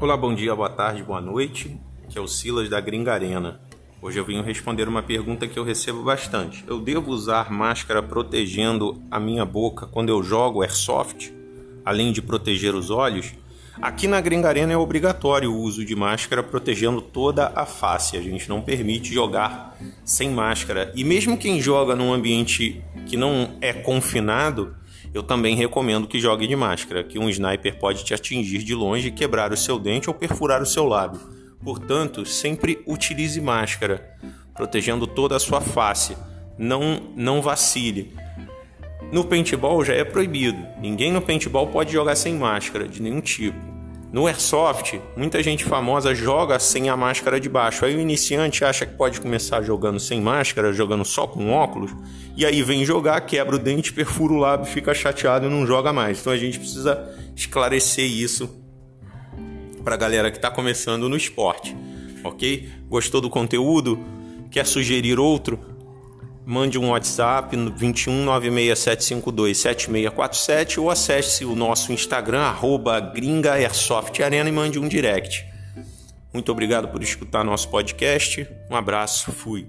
Olá, bom dia, boa tarde, boa noite. Aqui é o Silas da Gringa Arena. Hoje eu vim responder uma pergunta que eu recebo bastante. Eu devo usar máscara protegendo a minha boca quando eu jogo airsoft, além de proteger os olhos? Aqui na Gringa Arena é obrigatório o uso de máscara protegendo toda a face. A gente não permite jogar sem máscara. E mesmo quem joga num ambiente que não é confinado, eu também recomendo que jogue de máscara, que um sniper pode te atingir de longe, quebrar o seu dente ou perfurar o seu lábio. Portanto, sempre utilize máscara, protegendo toda a sua face. Não, não vacile. No paintball já é proibido. Ninguém no paintball pode jogar sem máscara de nenhum tipo. No Airsoft, muita gente famosa joga sem a máscara de baixo. Aí o iniciante acha que pode começar jogando sem máscara, jogando só com óculos, e aí vem jogar, quebra o dente, perfura o lábio, fica chateado e não joga mais. Então a gente precisa esclarecer isso para a galera que está começando no esporte, ok? Gostou do conteúdo? Quer sugerir outro? Mande um WhatsApp no 21 96752 7647 ou acesse o nosso Instagram, arroba Gringa Airsoft Arena e mande um direct. Muito obrigado por escutar nosso podcast. Um abraço, fui.